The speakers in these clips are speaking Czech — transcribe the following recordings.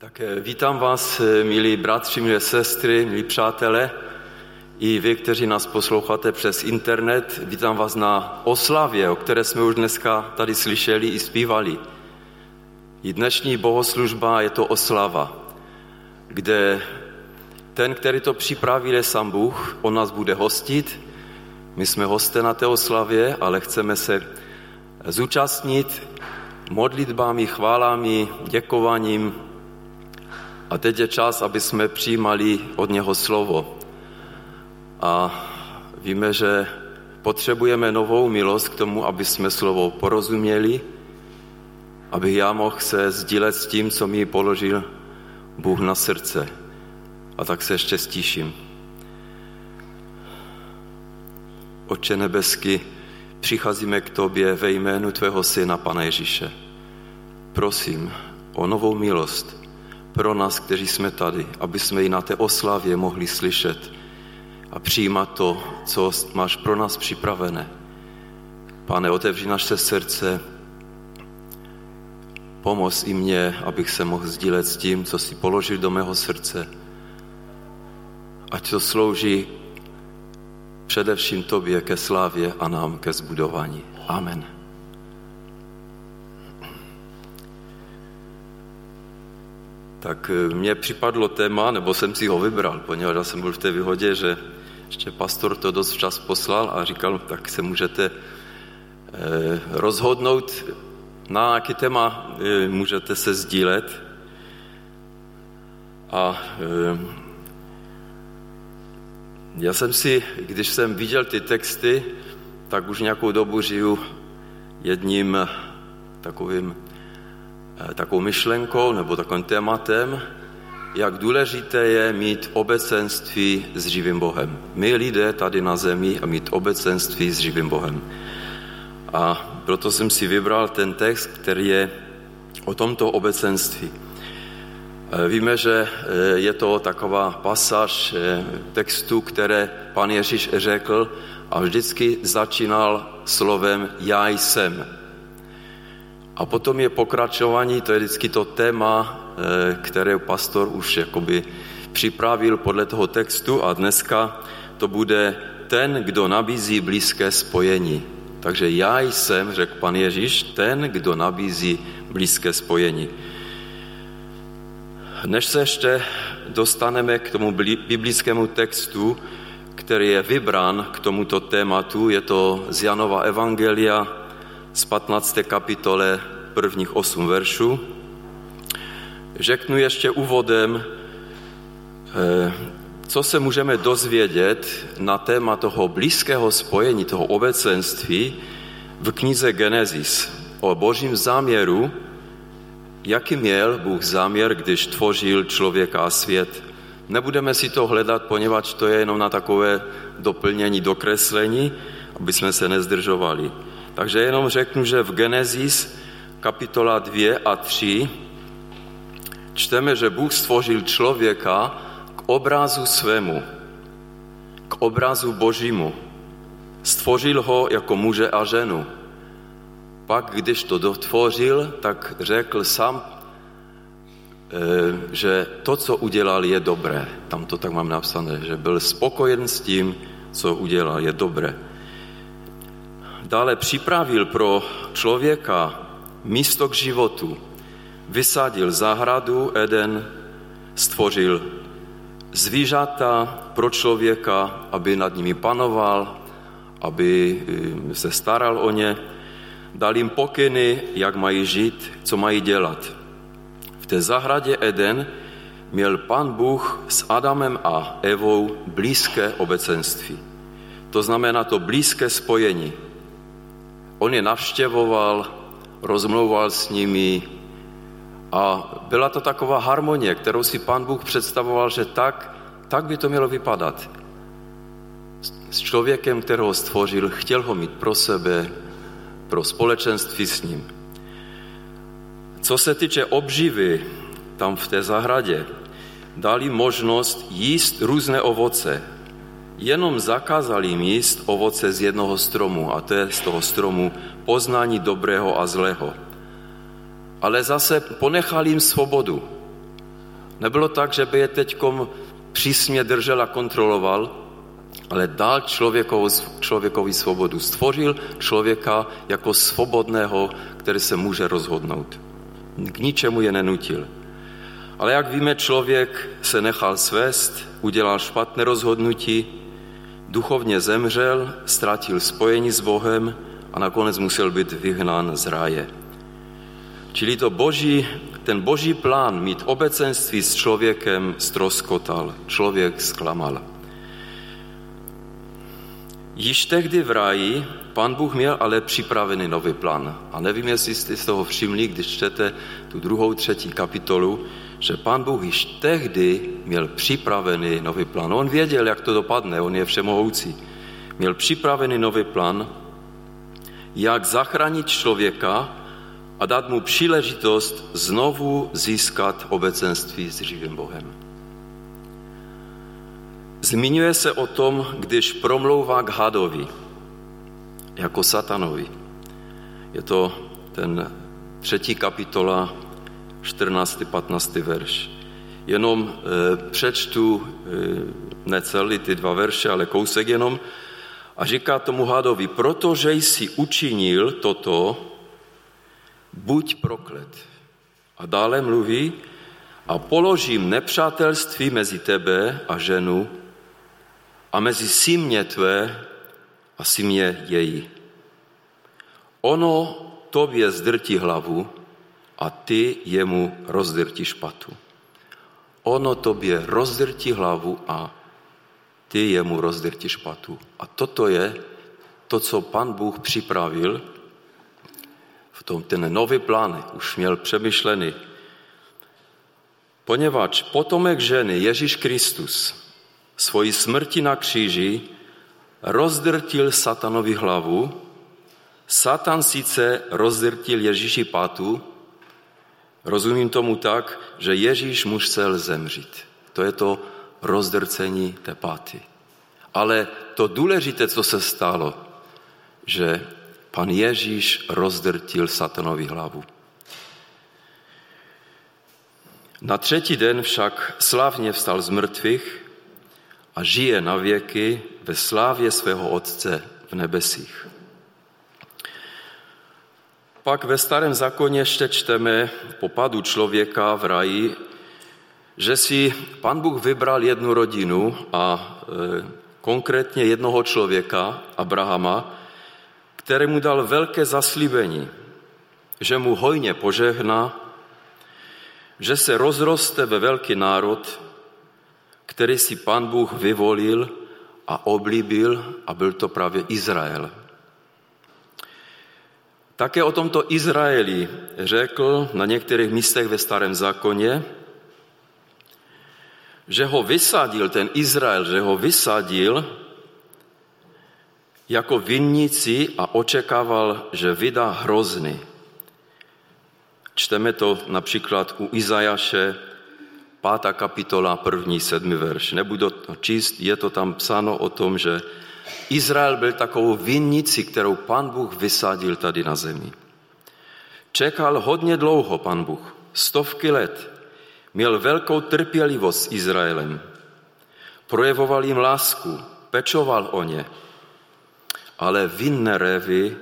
Tak vítám vás, eh, milí bratři, milé sestry, milí přátelé, i vy, kteří nás posloucháte přes internet. Vítám vás na oslavě, o které jsme už dneska tady slyšeli i zpívali. I dnešní bohoslužba je to oslava, kde ten, který to připravil, je sám Bůh, on nás bude hostit. My jsme hosté na té oslavě, ale chceme se zúčastnit modlitbami, chválami, děkováním, a teď je čas, aby jsme přijímali od něho slovo. A víme, že potřebujeme novou milost k tomu, aby jsme slovo porozuměli, aby já mohl se sdílet s tím, co mi položil Bůh na srdce. A tak se ještě stíším. Oče nebesky, přicházíme k Tobě ve jménu Tvého Syna, Pana Ježíše. Prosím o novou milost, pro nás, kteří jsme tady, aby jsme i na té oslavě mohli slyšet a přijímat to, co máš pro nás připravené. Pane, otevři naše srdce, pomoz i mě, abych se mohl sdílet s tím, co si položil do mého srdce. Ať to slouží především Tobě ke slávě a nám ke zbudování. Amen. Tak eh, mně připadlo téma, nebo jsem si ho vybral, poněvadž já jsem byl v té výhodě, že ještě pastor to dost včas poslal a říkal, tak se můžete eh, rozhodnout, na jaký téma eh, můžete se sdílet. A já jsem si, když jsem viděl ty texty, tak už nějakou dobu žiju jedním takovým takovou myšlenkou nebo takovým tématem, jak důležité je mít obecenství s živým Bohem. My lidé tady na zemi a mít obecenství s živým Bohem. A proto jsem si vybral ten text, který je o tomto obecenství. Eh, víme, že eh, je to taková pasáž textu, které pan Ježíš řekl a vždycky začínal slovem já jsem. A potom je pokračování, to je vždycky to téma, eh, které pastor už jakoby připravil podle toho textu a dneska to bude ten, kdo nabízí blízké spojení. Takže já jsem, řekl pan Ježíš, ten, kdo nabízí blízké spojení. Než se ještě dostaneme k tomu biblickému textu, který je vybrán k tomuto tématu, je to z Janova Evangelia, z 15. kapitole prvních 8 veršů. Řeknu ještě úvodem, eh, co se můžeme dozvědět na téma toho blízkého spojení, toho obecenství v knize Genesis o božím záměru, jaký měl Bůh záměr, když tvořil člověka a svět. Nebudeme si to hledat, poněvadž to je jenom na takové doplnění, dokreslení, aby jsme se nezdržovali. Takže jenom řeknu, že v Genesis kapitola 2 a 3 čteme, že Bůh stvořil člověka k obrazu svému, k obrazu Božímu. Stvořil ho jako muže a ženu. Pak, když to dotvořil, tak řekl sám, eh, že to, co udělal, je dobré. Tam to tak mám napsané, že byl spokojen s tím, co udělal, je dobré dále připravil pro člověka místo k životu. Vysadil zahradu Eden, stvořil zvířata pro člověka, aby nad nimi panoval, aby eh, se staral o ně, dal jim pokyny, jak mají žít, co mají dělat. V té zahradě Eden měl pan Bůh s Adamem a Evou blízké obecenství. To znamená to blízké spojení. On je navštěvoval, rozmlouval s nimi a byla to taková harmonie, kterou si pán Bůh představoval, že tak, tak by to mělo vypadat. S člověkem, kterého stvořil, chtěl ho mít pro sebe, pro společenství s ním. Co se týče obživy tam v té zahradě, dali možnost jíst různé ovoce, jenom zakázali jim jíst ovoce z jednoho stromu, a to je z toho stromu poznání dobrého a zlého. Ale zase ponechali jim svobodu. Nebylo tak, že by je teď přísně držel a kontroloval, ale dal člověkovi, člověkovi svobodu. Stvořil člověka jako svobodného, který se může rozhodnout. K ničemu je nenutil. Ale jak víme, člověk se nechal svést, udělal špatné rozhodnutí, duchovně zemřel, ztratil spojení s Bohem a nakonec musel být vyhnán z ráje. Čili to boží, ten boží plán mít obecenství s člověkem stroskotal, člověk zklamal. Již tehdy v ráji pan Bůh měl ale připravený nový plán. A nevím, jestli jste z toho všimli, když čtete tu druhou, třetí kapitolu, že pan Bůh již tehdy měl připravený nový plán. On věděl, jak to dopadne, on je všemohoucí. Měl připravený nový plán, jak zachránit člověka a dát mu příležitost znovu získat obecenství s živým Bohem. Zmiňuje se o tom, když promlouvá k hadovi, jako satanovi. Je to ten třetí kapitola, 14. 15. verš. Jenom e, přečtu e, necelý ty dva verše, ale kousek jenom. A říká tomu hadovi, protože jsi učinil toto, buď proklet. A dále mluví, a položím nepřátelství mezi tebe a ženu a mezi símě tvé a símě její. Ono tobě zdrtí hlavu a ty jemu rozdrtí špatu. Ono tobě rozdrtí hlavu a ty jemu rozdrtí špatu. A toto je to, co pan Bůh připravil v tom, ten nový plán už měl přemýšlený. Poněvadž potomek ženy Ježíš Kristus svoji smrti na kříži rozdrtil satanovi hlavu, Satan sice rozdrtil Ježíši patu, rozumím tomu tak, že Ježíš musel zemřít. To je to rozdrcení té páty. Ale to důležité, co se stalo, že pan Ježíš rozdrtil satanovi hlavu. Na třetí den však slavně vstal z mrtvých a žije na věky ve slávě svého Otce v nebesích. Pak ve starém zákoně ještě čteme po padu člověka v raji, že si pan Bůh vybral jednu rodinu a e, konkrétně jednoho člověka, Abrahama, kterému dal velké zaslíbení, že mu hojně požehná, že se rozroste ve velký národ, který si pan Bůh vyvolil a oblíbil a byl to právě Izrael. Také o tomto Izraeli řekl na některých místech ve starém zákoně, že ho vysadil, ten Izrael, že ho vysadil jako vinnici a očekával, že vydá hrozny. Čteme to například u Izajaše pátá kapitola, první, sedmi verš. Nebudu to číst, je to tam psáno o tom, že Izrael byl takovou vinnici, kterou pan Bůh vysadil tady na zemi. Čekal hodně dlouho pan Bůh, stovky let. Měl velkou trpělivost s Izraelem. Projevoval jim lásku, pečoval o ně. Ale vinné révy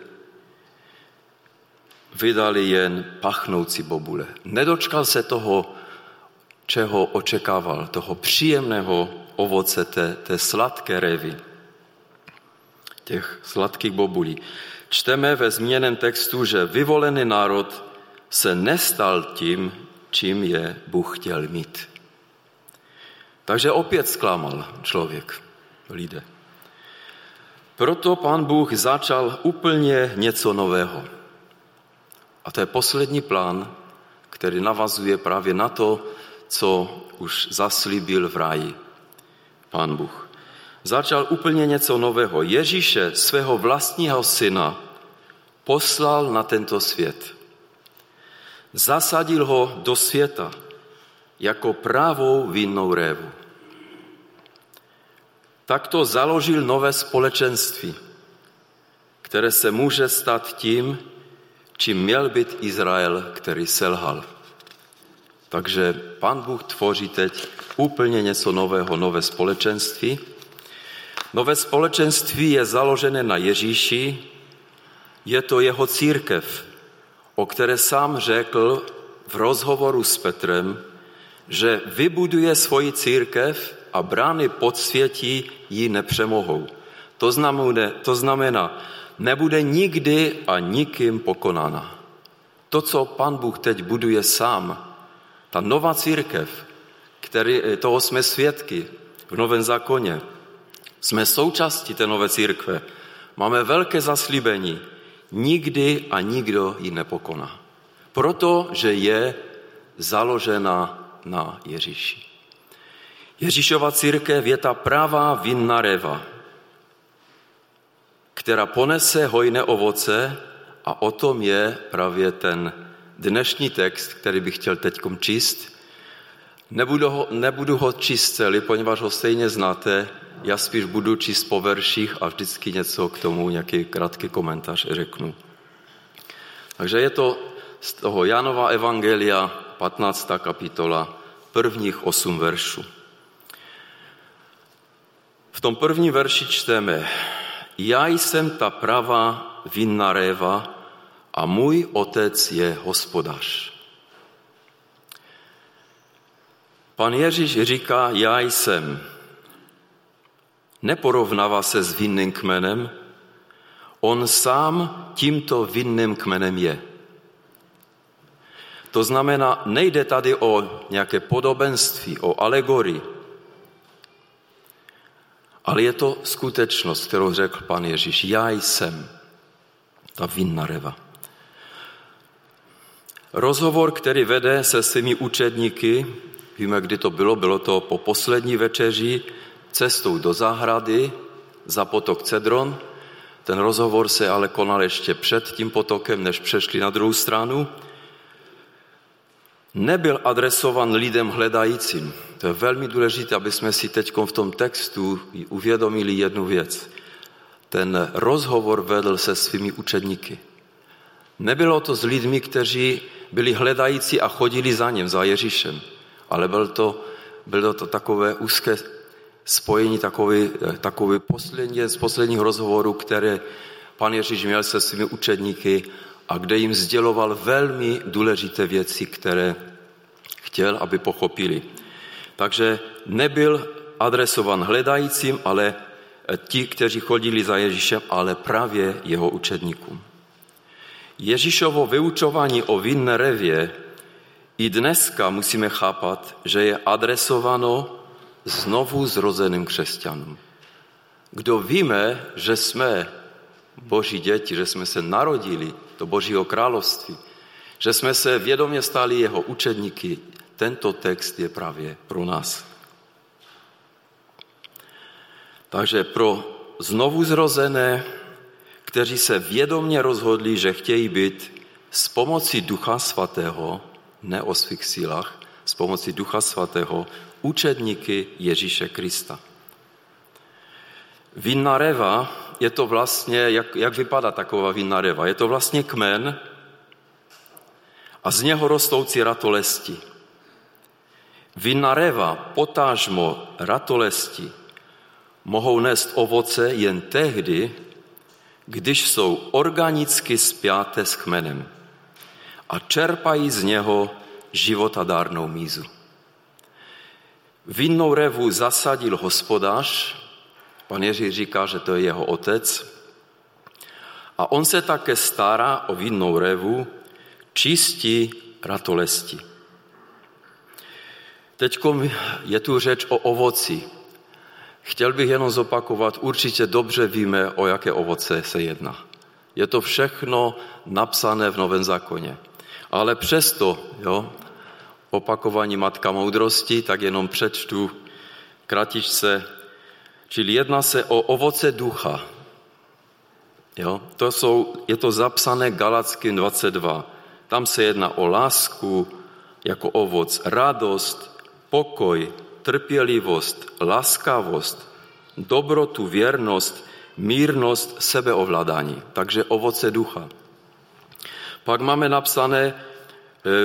vydali jen pachnoucí bobule. Nedočkal se toho čeho očekával, toho příjemného ovoce, té, té sladké revy, těch sladkých bobulí. Čteme ve změněném textu, že vyvolený národ se nestal tím, čím je Bůh chtěl mít. Takže opět zklamal člověk, lidé. Proto pán Bůh začal úplně něco nového. A to je poslední plán, který navazuje právě na to, co už zaslíbil v ráji pán Bůh. Začal úplně něco nového. Ježíše, svého vlastního syna, poslal na tento svět. Zasadil ho do světa jako právou vinnou révu. Takto založil nové společenství, které se může stát tím, čím měl být Izrael, který selhal. Takže Pán Bůh tvoří teď úplně něco nového, nové společenství. Nové společenství je založené na Ježíši, je to jeho církev, o které sám řekl v rozhovoru s Petrem, že vybuduje svoji církev a brány podsvětí ji nepřemohou. To znamená, to znamená, nebude nikdy a nikým pokonána. To, co Pan Bůh teď buduje sám, ta nová církev, který, toho jsme svědky v Novém zákoně, jsme součástí té nové církve, máme velké zaslíbení, nikdy a nikdo ji nepokoná. Protože je založena na Ježíši. Ježíšova církev je ta pravá vinná reva, která ponese hojné ovoce a o tom je právě ten dnešní text, který bych chtěl teď číst. Nebudu ho, nebudu ho číst celý, poněvadž ho stejně znáte, já spíš budu číst po verších a vždycky něco k tomu, nějaký krátký komentář řeknu. Takže je to z toho Janova Evangelia, 15. kapitola, prvních osm veršů. V tom prvním verši čteme, já jsem ta pravá vinná réva a můj otec je hospodář. Pan Ježíš říká, já jsem. Neporovnává se s vinným kmenem, on sám tímto vinným kmenem je. To znamená, nejde tady o nějaké podobenství, o alegorii, ale je to skutečnost, kterou řekl pan Ježíš. Já jsem ta vinná reva. Rozhovor, který vede se svými učedníky, víme, kdy to bylo, bylo to po poslední večeři, cestou do zahrady za potok Cedron. Ten rozhovor se ale konal ještě před tím potokem, než přešli na druhou stranu. Nebyl adresovan lidem hledajícím. To je velmi důležité, aby jsme si teď v tom textu uvědomili jednu věc. Ten rozhovor vedl se svými učedníky. Nebylo to s lidmi, kteří byli hledající a chodili za ním, za Ježíšem, ale byl to, bylo to takové úzké spojení, takový, takový poslední, z posledních rozhovorů, které pan Ježíš měl se svými učedníky a kde jim sděloval velmi důležité věci, které chtěl, aby pochopili. Takže nebyl adresovan hledajícím, ale ti, kteří chodili za Ježíšem, ale právě jeho učedníkům. Ježíšovo vyučování o vinné revě i dneska musíme chápat, že je adresováno znovu zrozeným křesťanům. Kdo víme, že jsme boží děti, že jsme se narodili do božího království, že jsme se vědomě stali jeho učedníky, tento text je právě pro nás. Takže pro znovu zrozené, kteří se vědomně rozhodli, že chtějí být s pomocí Ducha Svatého, ne o svých sílách, s pomocí Ducha Svatého, učedníky Ježíše Krista. Vinná reva je to vlastně, jak, jak vypadá taková vinná reva? Je to vlastně kmen a z něho rostoucí ratolesti. Vinná reva, potážmo ratolesti, mohou nést ovoce jen tehdy, když jsou organicky spjáté s kmenem a čerpají z něho životadárnou mízu. Vinnou revu zasadil hospodář, pan Ježíš říká, že to je jeho otec, a on se také stará o vinnou revu, čistí ratolesti. Teď je tu řeč o ovoci. Chtěl bych jenom zopakovat, určitě dobře víme, o jaké ovoce se jedná. Je to všechno napsané v Novém zákoně. Ale přesto, jo, opakování Matka moudrosti, tak jenom přečtu kratičce. Čili jedná se o ovoce ducha. Jo, to jsou, je to zapsané Galackým 22. Tam se jedná o lásku jako ovoc, radost, pokoj, trpělivost, laskavost, dobrotu, věrnost, mírnost, sebeovládání. Takže ovoce ducha. Pak máme napsané e,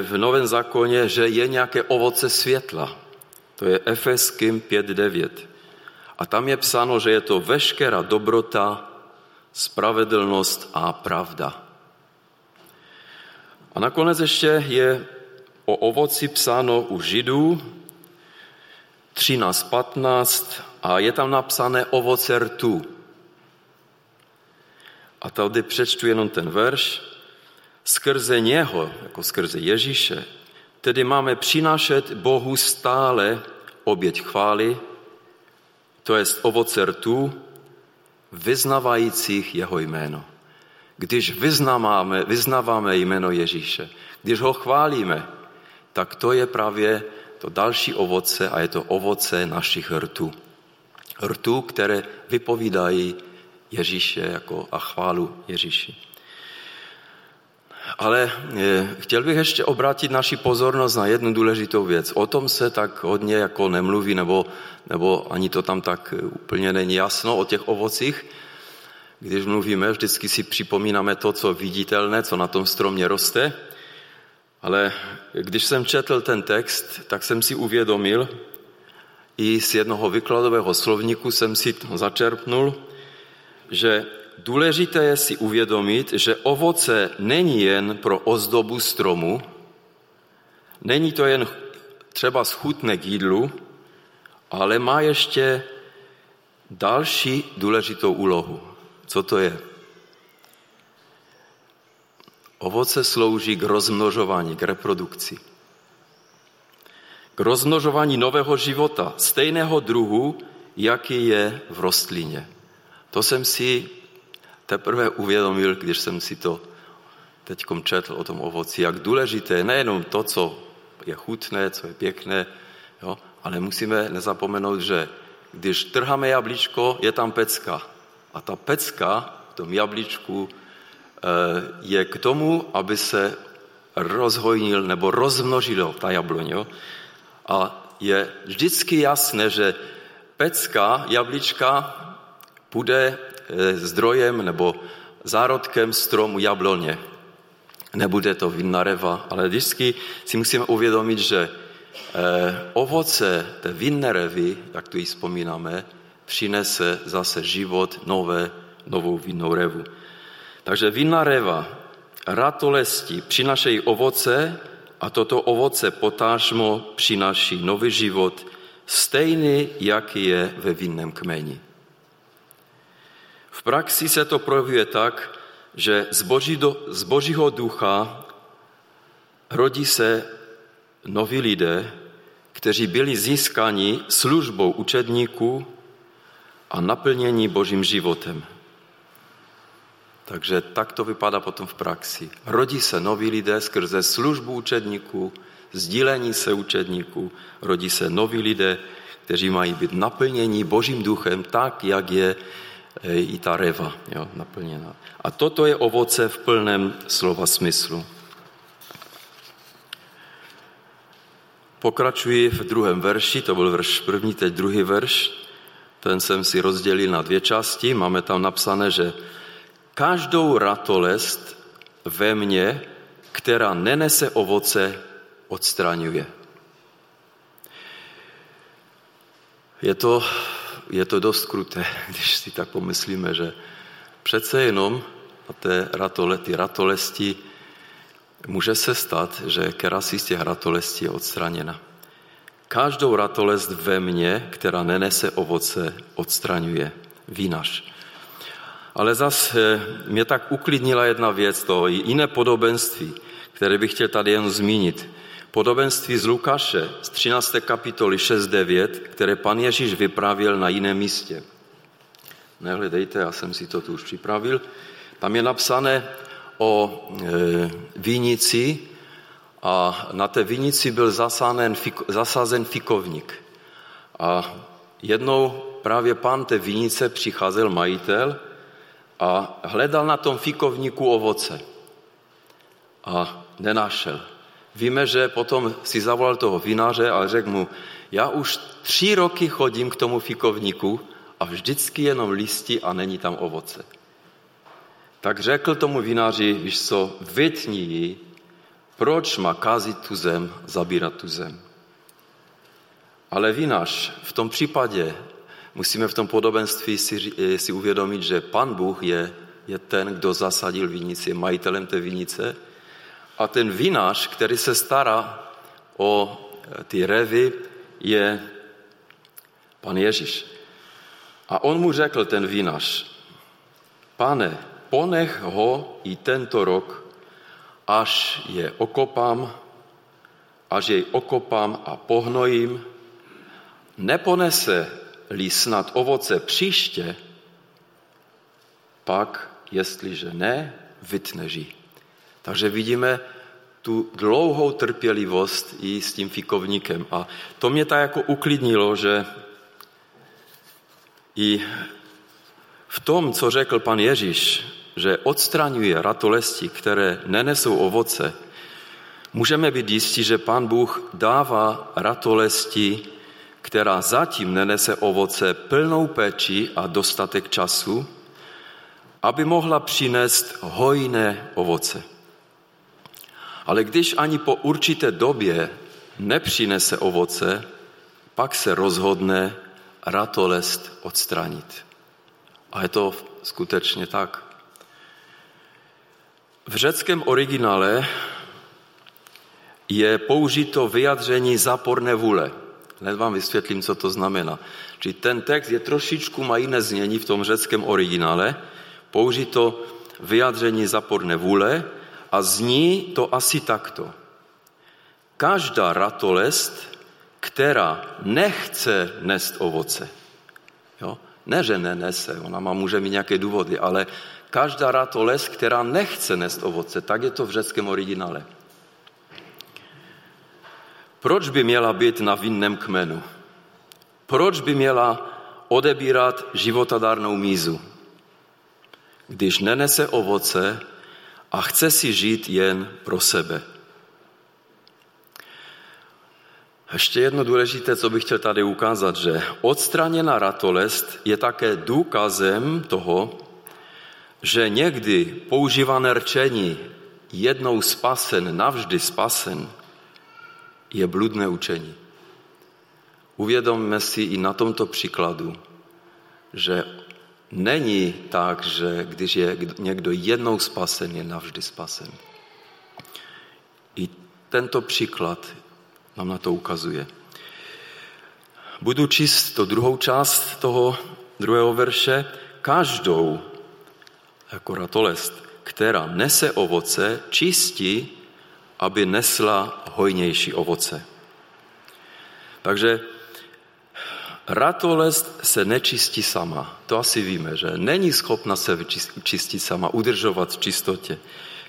v Novém zákoně, že je nějaké ovoce světla. To je Efeským 5.9. A tam je psáno, že je to veškerá dobrota, spravedlnost a pravda. A nakonec ještě je o ovoci psáno u Židů 13.15 a je tam napsané ovoce rtu. A tady přečtu jenom ten verš. Skrze něho, jako skrze Ježíše, tedy máme přinášet Bohu stále oběť chvály, to jest ovoce rtu, vyznavajících jeho jméno. Když vyznáváme, vyznáváme jméno Ježíše, když ho chválíme, tak to je právě to další ovoce a je to ovoce našich rtů. Rtů, které vypovídají Ježíše jako a chválu Ježíši. Ale eh, chtěl bych ještě obrátit naši pozornost na jednu důležitou věc. O tom se tak hodně jako nemluví, nebo, nebo ani to tam tak úplně není jasno o těch ovocích. Když mluvíme, vždycky si připomínáme to, co viditelné, co na tom stromě roste. Ale když jsem četl ten text, tak jsem si uvědomil, i z jednoho vykladového slovníku jsem si to začerpnul, že důležité je si uvědomit, že ovoce není jen pro ozdobu stromu, není to jen třeba schutné k jídlu, ale má ještě další důležitou úlohu. Co to je? Ovoce slouží k rozmnožování, k reprodukci. K rozmnožování nového života, stejného druhu, jaký je v rostlině. To jsem si teprve uvědomil, když jsem si to teď četl o tom ovoci, jak důležité je nejenom to, co je chutné, co je pěkné, jo, ale musíme nezapomenout, že když trháme jablíčko, je tam pecka. A ta pecka v tom jablíčku eh, je k tomu, aby se rozhojnil nebo rozmnožilo ta jabloň. Jo? A je vždycky jasné, že pecka, jablíčka, bude zdrojem nebo zárodkem stromu jabloně. Nebude to vinná reva, ale vždycky si musíme uvědomit, že eh, ovoce té vinné revy, jak tu ji vzpomínáme, přinese zase život, nové, novou vinnou revu. Takže vinná reva, ratolesti přinašejí ovoce a toto ovoce potážmo přináší nový život, stejný, jaký je ve vinném kmeni. V praxi se to projevuje tak, že z, boží do, z božího ducha rodí se noví lidé, kteří byli získáni službou učedníků a naplnění božím životem. Takže tak to vypadá potom v praxi. Rodí se noví lidé skrze službu učedníků, sdílení se učedníků, rodí se noví lidé, kteří mají být naplnění Božím duchem tak, jak je i ta reva jo, naplněná. A toto je ovoce v plném slova smyslu. Pokračuji v druhém verši, to byl verš první, teď druhý verš. Ten jsem si rozdělil na dvě části. Máme tam napsané, že každou ratolest ve mně, která nenese ovoce, odstraňuje. Je to, je to dost kruté, když si tak pomyslíme, že přece jenom na té ratole, ty ratolesti může se stát, že kerasi z těch ratolestí je odstraněna. Každou ratolest ve mně, která nenese ovoce, odstraňuje. Vínaš. Ale zas eh, mě tak uklidnila jedna věc, to jiné podobenství, které bych chtěl tady jen zmínit. Podobenství z Lukáše z 13. kapitoly 6.9, které pan Ježíš vypravil na jiném místě. Nehledejte, já jsem si to tu už připravil. Tam je napsané o e, vinici, a na té vinici byl zasázen, zasazen fikovník. A jednou právě pán té vinice přicházel majitel a hledal na tom fikovníku ovoce. A nenašel. Víme, že potom si zavolal toho vinaře a řekl mu, já už tři roky chodím k tomu fikovníku a vždycky jenom listi a není tam ovoce. Tak řekl tomu vinaři, víš co, vytni ji Proč má kázit tu zem, zabírat tu zem? Ale vinař v tom případě musíme v tom podobenství si, eh, si uvědomit, že pan Bůh je, je ten, kdo zasadil vinici, je majitelem té vinice a ten vinař, který se stará o eh, ty revy, je pan Ježíš. A on mu řekl, ten vinař, pane, ponech ho i tento rok, až je okopám, až jej okopám a pohnojím, neponese-li snad ovoce příště, pak, jestliže ne, vytneží. Takže vidíme tu dlouhou trpělivost i s tím fikovníkem. A to mě tak jako uklidnilo, že i v tom, co řekl pan Ježíš, že odstraňuje ratolesti, které nenesou ovoce, můžeme být jistí, že pan Bůh dává ratolesti, která zatím nenese ovoce, plnou péči a dostatek času, aby mohla přinést hojné ovoce. Ale když ani po určité době nepřinese ovoce, pak se rozhodne ratolest odstranit. A je to skutečně tak. V řeckém originále je použito vyjadření záporné vůle. Hned vám vysvětlím, co to znamená. Či ten text je trošičku, má jiné znění v tom řeckém originále. Použito vyjadření záporné vůle a zní to asi takto. Každá ratolest, která nechce nést ovoce, jo? ne, že nenese, ona má, může mít nějaké důvody, ale každá ratolest, která nechce nést ovoce, tak je to v řeckém originále. Proč by měla být na vinném kmenu? Proč by měla odebírat životadárnou mízu? Když nenese ovoce, a chce si žít jen pro sebe. Ještě jedno důležité, co bych chtěl tady ukázat, že odstraněná ratolest je také důkazem toho, že někdy používané rčení jednou spasen, navždy spasen, je bludné učení. Uvědomme si i na tomto příkladu, že Není tak, že když je někdo jednou spasen, je navždy spasen. I tento příklad nám na to ukazuje. Budu číst to druhou část toho druhého verše. Každou, jako ratolest, která nese ovoce, čistí, aby nesla hojnější ovoce. Takže Ratolest se nečistí sama. To asi víme, že není schopna se čistit sama, udržovat v čistotě.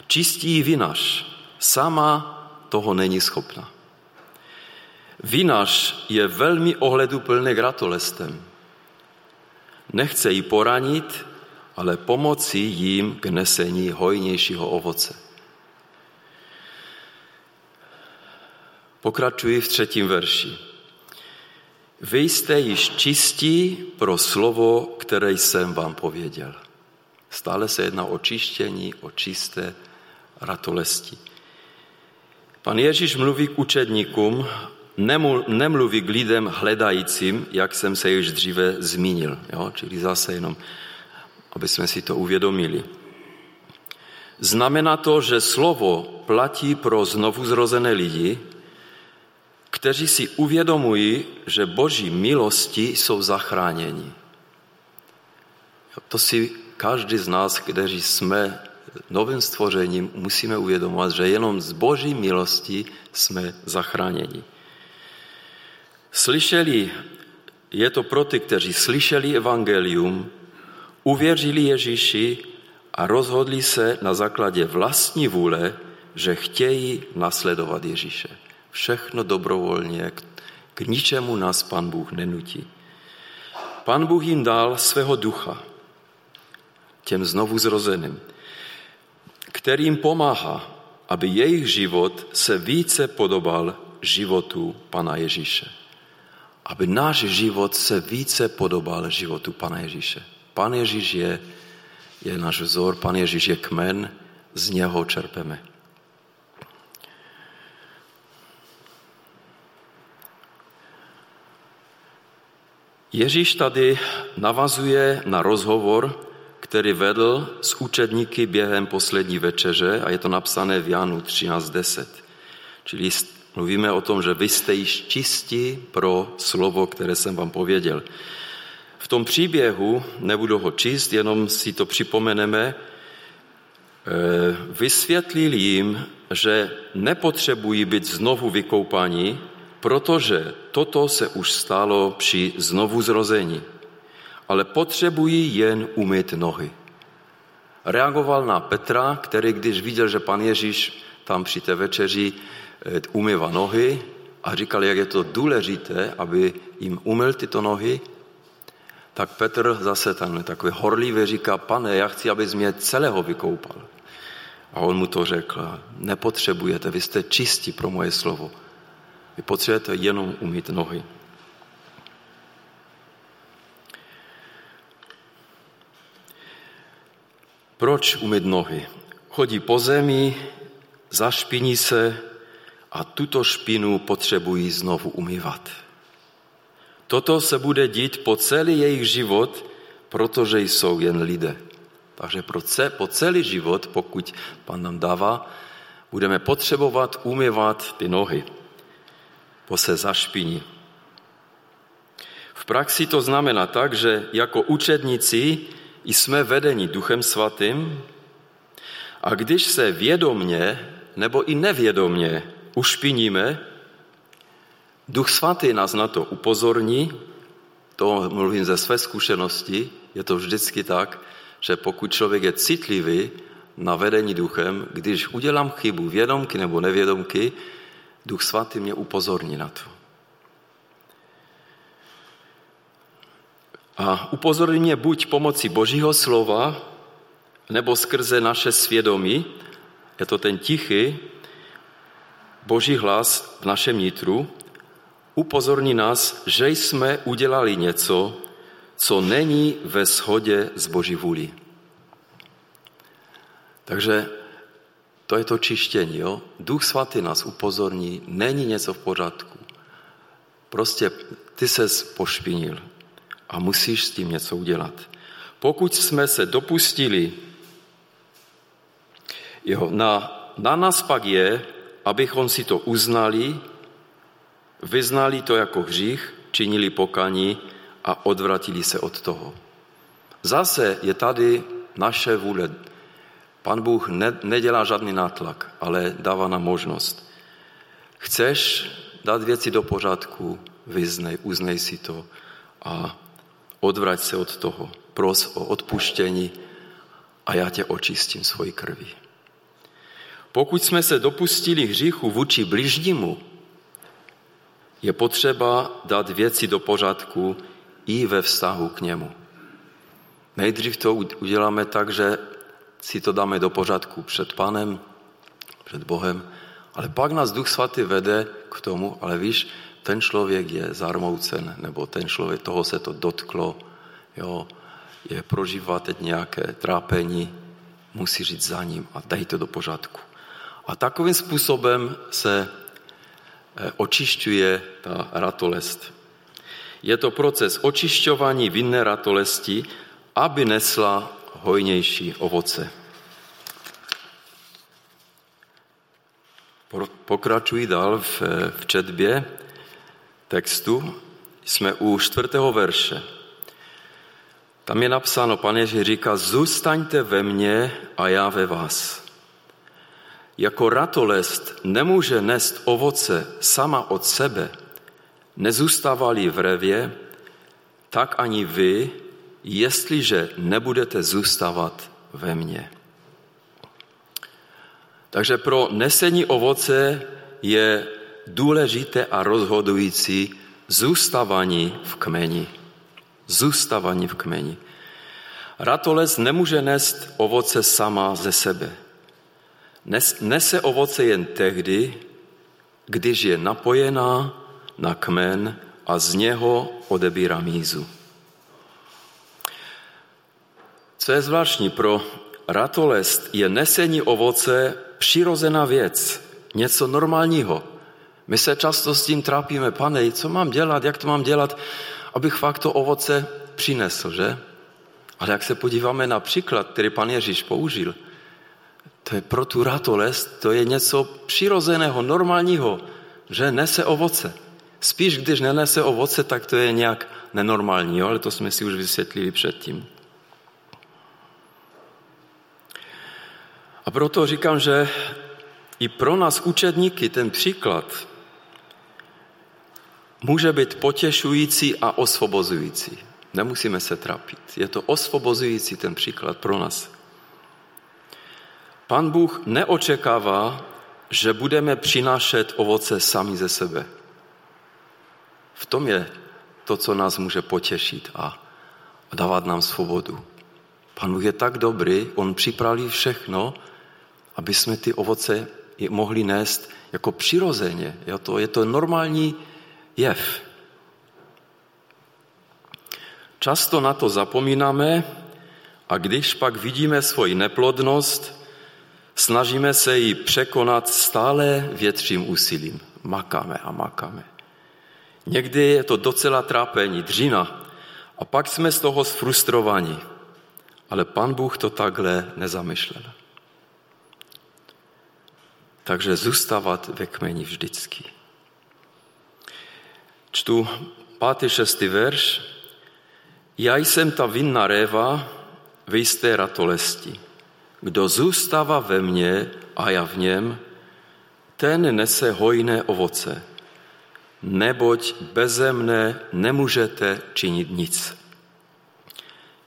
Čistí vinař. Sama toho není schopna. Vinař je velmi ohleduplný k ratolestem. Nechce ji poranit, ale pomoci jim k nesení hojnějšího ovoce. Pokračuji v třetím verši. Vy jste již čistí pro slovo, které jsem vám pověděl. Stále se jedná o čištění, o čisté ratolesti. Pan Ježíš mluví k učedníkům, nemluví k lidem hledajícím, jak jsem se již dříve zmínil. Jo? Čili zase jenom, aby jsme si to uvědomili. Znamená to, že slovo platí pro znovu zrozené lidi, kteří si uvědomují, že boží milosti jsou zachráněni. To si každý z nás, kteří jsme novým stvořením, musíme uvědomovat, že jenom z boží milosti jsme zachráněni. Slyšeli, je to pro ty, kteří slyšeli evangelium, uvěřili Ježíši a rozhodli se na základě vlastní vůle, že chtějí nasledovat Ježíše. Všechno dobrovolně, k ničemu nás Pan Bůh nenutí. Pan Bůh jim dal svého ducha, těm znovu zrozeným, kterým pomáhá, aby jejich život se více podobal životu Pana Ježíše. Aby náš život se více podobal životu Pana Ježíše. Pan Ježíš je, je náš vzor, Pan Ježíš je kmen, z něho čerpeme. Ježíš tady navazuje na rozhovor, který vedl s učedníky během poslední večeře a je to napsané v Janu 13.10. Čili mluvíme o tom, že vy jste již čistí pro slovo, které jsem vám pověděl. V tom příběhu, nebudu ho číst, jenom si to připomeneme, eh, vysvětlil jim, že nepotřebují být znovu vykoupaní, protože toto se už stalo při znovu zrození, ale potřebují jen umyt nohy. Reagoval na Petra, který když viděl, že pan Ježíš tam při té večeři eh, umývá nohy a říkal, jak je to důležité, aby jim umyl tyto nohy, tak Petr zase ten takový horlivý říká, pane, já chci, abys mě celého vykoupal. A on mu to řekl, nepotřebujete, vy jste čistí pro moje slovo. Vy potřebujete jenom umít nohy. Proč umít nohy? Chodí po zemi, zašpiní se a tuto špinu potřebují znovu umývat. Toto se bude dít po celý jejich život, protože jsou jen lidé. Takže po celý život, pokud Pan nám dává, budeme potřebovat umývat ty nohy po se zašpiní. V praxi to znamená tak, že jako učedníci jsme vedeni Duchem Svatým a když se vědomně nebo i nevědomně ušpiníme, Duch Svatý nás na to upozorní, to mluvím ze své zkušenosti, je to vždycky tak, že pokud člověk je citlivý na vedení duchem, když udělám chybu vědomky nebo nevědomky, Duch Svatý mě upozorní na to. A upozorní mě buď pomocí Božího slova, nebo skrze naše svědomí, je to ten tichý Boží hlas v našem nitru, upozorní nás, že jsme udělali něco, co není ve shodě s Boží vůli. Takže to je to čištění. Jo? Duch svatý nás upozorní, není něco v pořádku. Prostě ty se pošpinil a musíš s tím něco udělat. Pokud jsme se dopustili, jo, na, na nás pak je, abychom si to uznali, vyznali to jako hřích, činili pokaní a odvratili se od toho. Zase je tady naše vůle Pan Bůh ne, nedělá žádný nátlak, ale dává nám možnost. Chceš dát věci do pořádku, vyznej, uznej si to a odvrať se od toho. Pros o odpuštění a já tě očistím svojí krví. Pokud jsme se dopustili hříchu vůči bližnímu, je potřeba dát věci do pořádku i ve vztahu k němu. Nejdřív to uděláme tak, že si to dáme do pořádku před Panem, před Bohem, ale pak nás Duch Svatý vede k tomu, ale víš, ten člověk je zarmoucen, nebo ten člověk, toho se to dotklo, jo, je prožívá teď nějaké trápení, musí říct za ním a dej to do pořádku. A takovým způsobem se eh, očišťuje ta ratolest. Je to proces očišťování vinné ratolesti, aby nesla hojnější ovoce. Pokračuji dál v, v četbě textu. Jsme u čtvrtého verše. Tam je napsáno, pan Ježíš říká, zůstaňte ve mně a já ve vás. Jako ratolest nemůže nést ovoce sama od sebe, nezůstávali v revě, tak ani vy, jestliže nebudete zůstávat ve mně. Takže pro nesení ovoce je důležité a rozhodující zůstávání v kmeni. Zůstávání v kmeni. Ratolest nemůže nést ovoce sama ze sebe. Nese ovoce jen tehdy, když je napojená na kmen a z něho odebírá mízu. Co je zvláštní pro ratolest, je nesení ovoce přirozená věc, něco normálního. My se často s tím trápíme, pane, co mám dělat, jak to mám dělat? abych fakt to ovoce přinesl, že? Ale jak se podíváme na příklad, který pan Ježíš použil, to je pro tu ratolest, to je něco přirozeného, normálního, že nese ovoce. Spíš, když nenese ovoce, tak to je nějak nenormální, jo? ale to jsme si už vysvětlili předtím. Proto říkám, že i pro nás učedníky ten příklad může být potěšující a osvobozující. Nemusíme se trápit. Je to osvobozující ten příklad pro nás. Pan Bůh neočekává, že budeme přinášet ovoce sami ze sebe. V tom je to, co nás může potěšit a, dávat nám svobodu. Pan Bůh je tak dobrý, On připraví všechno, aby jsme ty ovoce mohli nést jako přirozeně. Je to, je to normální jev. Často na to zapomínáme a když pak vidíme svoji neplodnost, snažíme se ji překonat stále větším úsilím. Makáme a makáme. Někdy je to docela trápení, dřina. A pak jsme z toho sfrustrovaní. Ale pan Bůh to takhle nezamyšlel. Takže zůstávat ve kmeni vždycky. Čtu pátý, šestý verš. Já jsem ta vinná réva, vy jste ratolesti. Kdo zůstává ve mně a já v něm, ten nese hojné ovoce neboť beze mne nemůžete činit nic.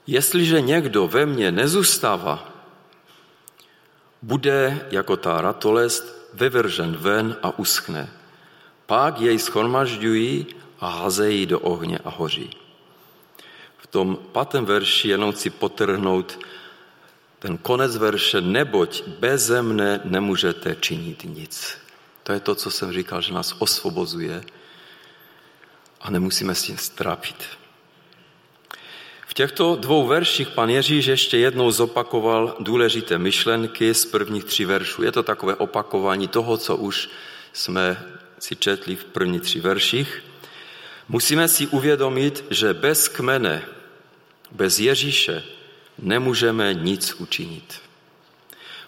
Jestliže někdo ve mně nezůstává, bude jako ta ratolest vyvržen ven a uschne. Pak jej schromažďují a hazejí do ohně a hoří. V tom pátém verši jenom chci potrhnout ten konec verše, neboť beze mne nemůžete činit nic. To je to, co jsem říkal, že nás osvobozuje, a nemusíme s tím strápit. Těchto dvou verších pan Ježíš ještě jednou zopakoval důležité myšlenky z prvních tří veršů. Je to takové opakování toho, co už jsme si četli v prvních tři verších. Musíme si uvědomit, že bez kmene, bez Ježíše nemůžeme nic učinit.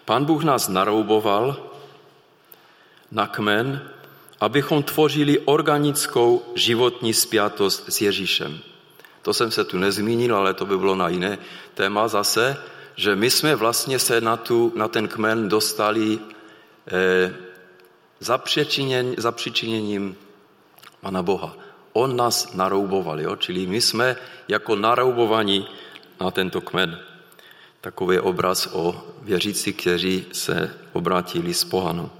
Pan Bůh nás narouboval na kmen, abychom tvořili organickou životní spjatost s Ježíšem. To jsem se tu nezmínil, ale to by bylo na jiné téma zase, že my jsme vlastně se na, tu, na ten kmen dostali eh, za přičiněním Pana Boha. On nás narouboval, jo? čili my jsme jako naroubovaní na tento kmen. Takový obraz o věřící, kteří se obrátili z pohanu.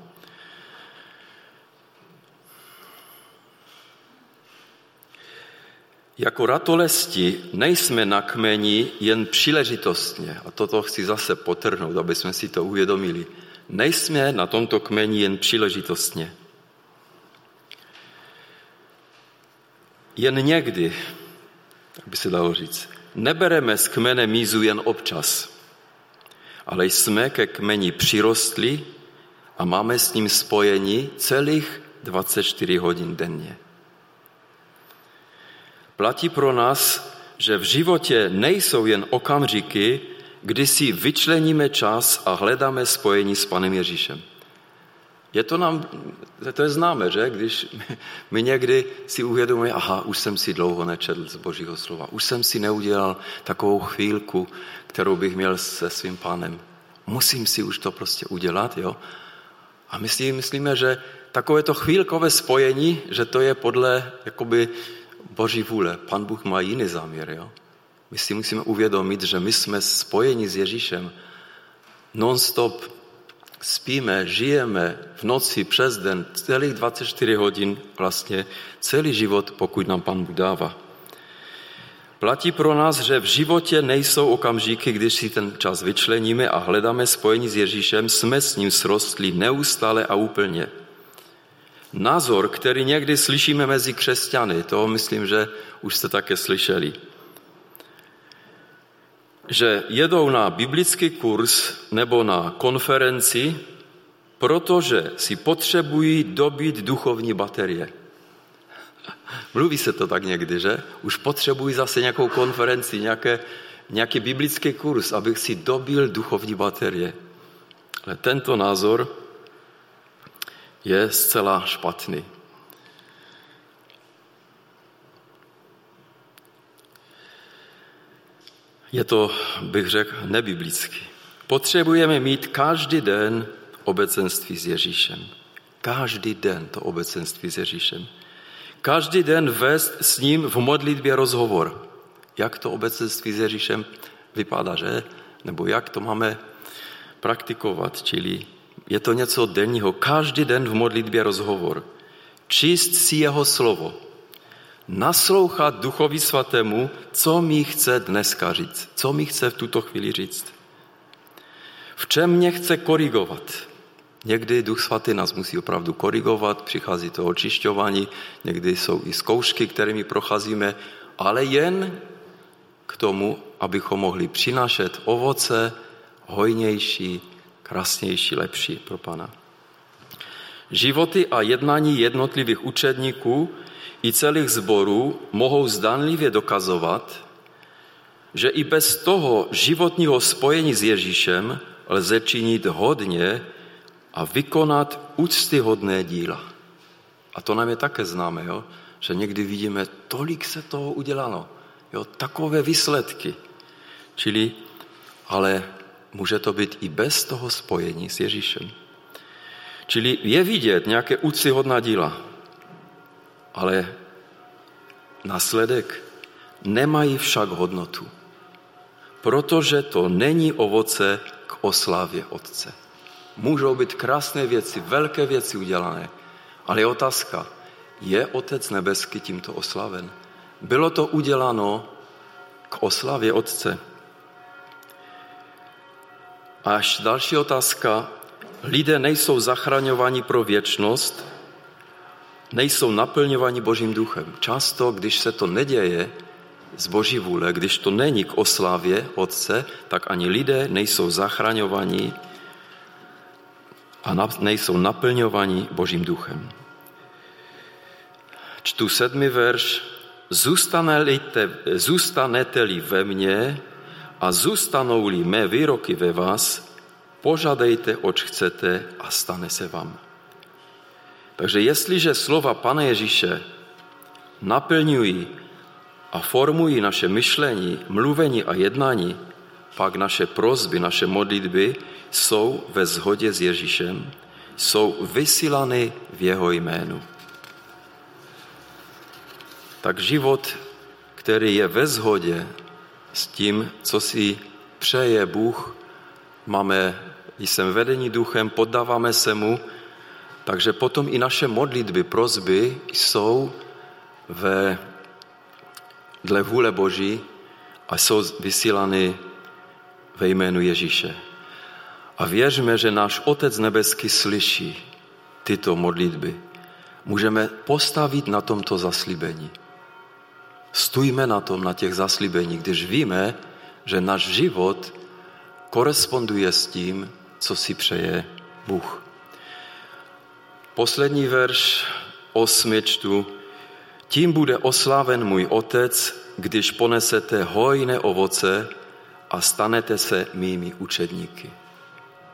Jako ratolesti nejsme na kmeni jen příležitostně, a toto chci zase potrhnout, aby jsme si to uvědomili. Nejsme na tomto kmeni jen příležitostně. Jen někdy, tak by se dalo říct, nebereme z kmene mízu jen občas, ale jsme ke kmeni přirostli a máme s ním spojení celých 24 hodin denně. Platí pro nás, že v životě nejsou jen okamžiky, kdy si vyčleníme čas a hledáme spojení s Panem Ježíšem. Je to nám, to je známe, že? Když my někdy si uvědomujeme, aha, už jsem si dlouho nečetl z Božího slova, už jsem si neudělal takovou chvílku, kterou bych měl se svým pánem. Musím si už to prostě udělat, jo? A my si myslíme, že takové to chvílkové spojení, že to je podle jakoby Boží vůle. Pan Bůh má jiný záměr. Jo? My si musíme uvědomit, že my jsme spojeni s Ježíšem. Non-stop spíme, žijeme v noci, přes den, celých 24 hodin, vlastně celý život, pokud nám Pan Bůh dává. Platí pro nás, že v životě nejsou okamžiky, když si ten čas vyčleníme a hledáme spojení s Ježíšem, jsme s ním srostli neustále a úplně názor, který někdy slyšíme mezi křesťany, to myslím, že už jste také slyšeli, že jedou na biblický kurz nebo na konferenci, protože si potřebují dobít duchovní baterie. Mluví se to tak někdy, že? Už potřebuji zase nějakou konferenci, nějaké, nějaký biblický kurz, abych si dobil duchovní baterie. Ale tento názor je zcela špatný. Je to, bych řekl, nebiblický. Potřebujeme mít každý den obecenství s Ježíšem. Každý den to obecenství s Ježíšem. Každý den vést s ním v modlitbě rozhovor. Jak to obecenství s Ježíšem vypadá, že? Nebo jak to máme praktikovat, čili je to něco denního. Každý den v modlitbě rozhovor. Číst si jeho slovo. Naslouchat Duchovi Svatému, co mi chce dneska říct. Co mi chce v tuto chvíli říct. V čem mě chce korigovat. Někdy Duch Svatý nás musí opravdu korigovat, přichází to očišťování, někdy jsou i zkoušky, kterými procházíme, ale jen k tomu, abychom mohli přinášet ovoce hojnější, krásnější, lepší pro Pana. Životy a jednání jednotlivých učedníků i celých zborů mohou zdanlivě dokazovat, že i bez toho životního spojení s Ježíšem lze činit hodně a vykonat úctyhodné díla. A to nám je také známe, jo? že někdy vidíme, tolik se toho udělalo, jo? takové výsledky. Čili, ale může to být i bez toho spojení s Ježíšem. Čili je vidět nějaké úctyhodná díla, ale následek nemají však hodnotu, protože to není ovoce k oslávě Otce. Můžou být krásné věci, velké věci udělané, ale je otázka, je Otec nebeský tímto oslaven? Bylo to uděláno k oslavě Otce. Až další otázka. Lidé nejsou zachraňováni pro věčnost, nejsou naplňováni Božím duchem. Často, když se to neděje z Boží vůle, když to není k oslavě Otce, tak ani lidé nejsou zachraňováni a nejsou naplňováni Božím duchem. Čtu sedmý verš. Zůstanete-li ve mně a zůstanou-li mé výroky ve vás, požadejte, oč chcete a stane se vám. Takže jestliže slova Pana Ježíše naplňují a formují naše myšlení, mluvení a jednání, pak naše prozby, naše modlitby jsou ve shodě s Ježíšem, jsou vysílány v jeho jménu. Tak život, který je ve shodě s tím, co si přeje Bůh, máme, jsem vedení duchem, poddáváme se mu, takže potom i naše modlitby, prozby jsou ve, dle vůle Boží a jsou vysílány ve jménu Ježíše. A věřme, že náš Otec nebeský slyší tyto modlitby. Můžeme postavit na tomto zaslíbení. Stůjme na tom, na těch zaslíbeních, když víme, že náš život koresponduje s tím, co si přeje Bůh. Poslední verš osmi čtu. Tím bude osláven můj otec, když ponesete hojné ovoce a stanete se mými učedníky.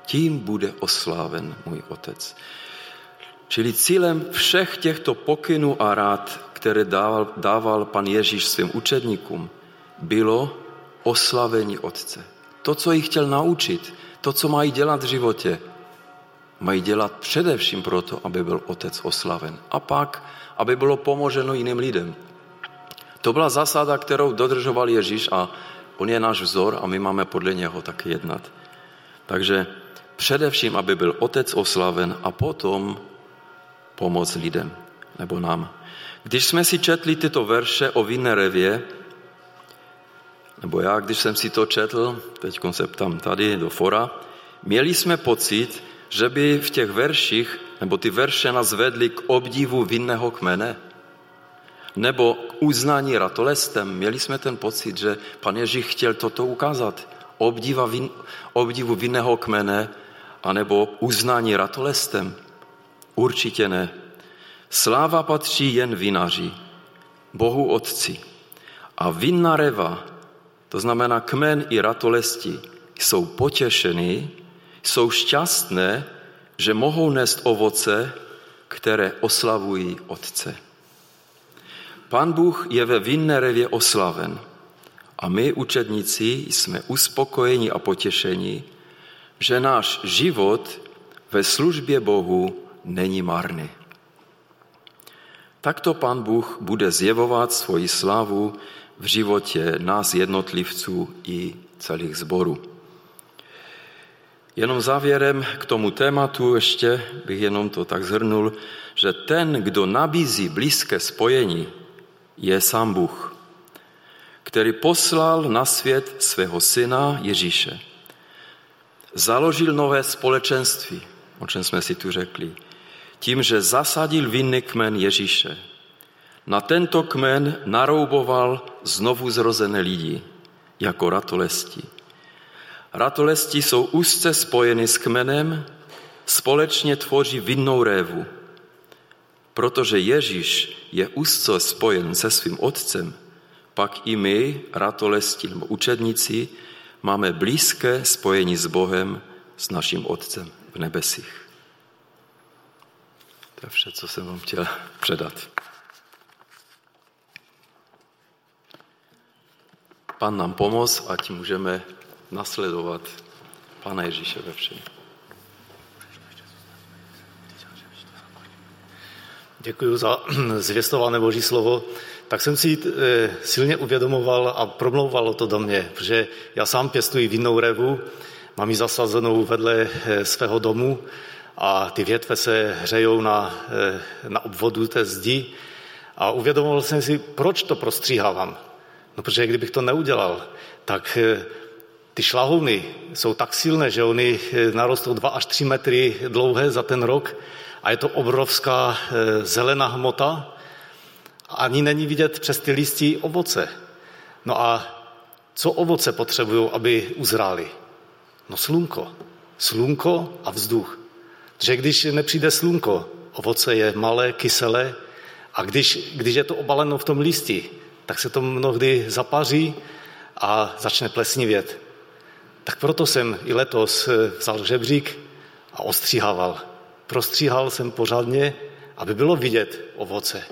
Tím bude osláven můj otec. Čili cílem všech těchto pokynů a rád, které dával, dával pan Ježíš svým učedníkům, bylo oslavení Otce. To, co jich chtěl naučit, to, co mají dělat v životě, mají dělat především proto, aby byl Otec oslaven. A pak, aby bylo pomoženo jiným lidem. To byla zásada, kterou dodržoval Ježíš a on je náš vzor a my máme podle něho taky jednat. Takže především, aby byl Otec oslaven a potom pomoc lidem nebo nám. Když jsme si četli tyto verše o Vinerevě, nebo já, když jsem si to četl, teď se ptám tady do fora, měli jsme pocit, že by v těch verších, nebo ty verše nás vedly k obdivu vinného kmene, nebo k uznání ratolestem. Měli jsme ten pocit, že pan Ježíš chtěl toto ukázat. Obdiva vin, obdivu vinného kmene, anebo uznání ratolestem. Určitě ne. Sláva patří jen vinaři. Bohu Otci. A vinná reva, to znamená kmen i ratolesti, jsou potěšení, jsou šťastné, že mohou nést ovoce, které oslavují Otce. Pán Bůh je ve vinné revě oslaven a my, učedníci, jsme uspokojeni a potěšeni, že náš život ve službě Bohu není marný. Takto Pán Bůh bude zjevovat svoji slávu v životě nás jednotlivců i celých zborů. Jenom závěrem k tomu tématu ještě bych jenom to tak zhrnul, že ten, kdo nabízí blízké spojení, je sám Bůh, který poslal na svět svého syna Ježíše. Založil nové společenství, o čem jsme si tu řekli, tím, že zasadil vinný kmen Ježíše. Na tento kmen narouboval znovu zrozené lidi jako ratolesti. Ratolesti jsou úzce spojeny s kmenem, společně tvoří vinnou révu. Protože Ježíš je úzce spojen se svým otcem, pak i my, ratolesti nebo učedníci, máme blízké spojení s Bohem, s naším Otcem v nebesích. To je vše, co jsem vám chtěl předat. Pan nám pomoz, ať můžeme nasledovat Pana Ježíše ve všem. Děkuji za zvěstované Boží slovo. Tak jsem si eh, silně uvědomoval a promlouvalo to do mě, protože já sám pěstuji vinnou revu, mám ji zasazenou vedle eh, svého domu a ty větve se hřejou na, eh, na obvodu té zdi a uvědomoval jsem si, proč to prostříhávám. No, protože kdybych to neudělal, tak ty šlahouny jsou tak silné, že oni narostou 2 až 3 metry dlouhé za ten rok a je to obrovská zelená hmota, ani není vidět přes ty listí ovoce. No a co ovoce potřebují, aby uzrály? No slunko. Slunko a vzduch. Že když nepřijde slunko, ovoce je malé, kyselé a když, když je to obaleno v tom listi, tak se to mnohdy zapaří a začne plesnivět. Tak proto jsem i letos vzal žebřík a ostříhával. Prostříhal jsem pořádně, aby bylo vidět ovoce.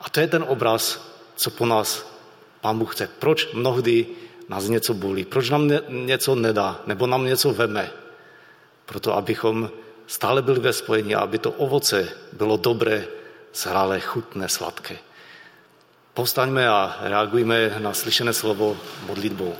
A to je ten obraz, co po nás Pán Bůh chce. Proč mnohdy nás něco bolí? Proč nám něco nedá? Nebo nám něco veme? Proto, abychom stále byli ve spojení a aby to ovoce bylo dobré, zhrálé, chutné, sladké. Povstaňme a reagujme na slyšené slovo modlitbou.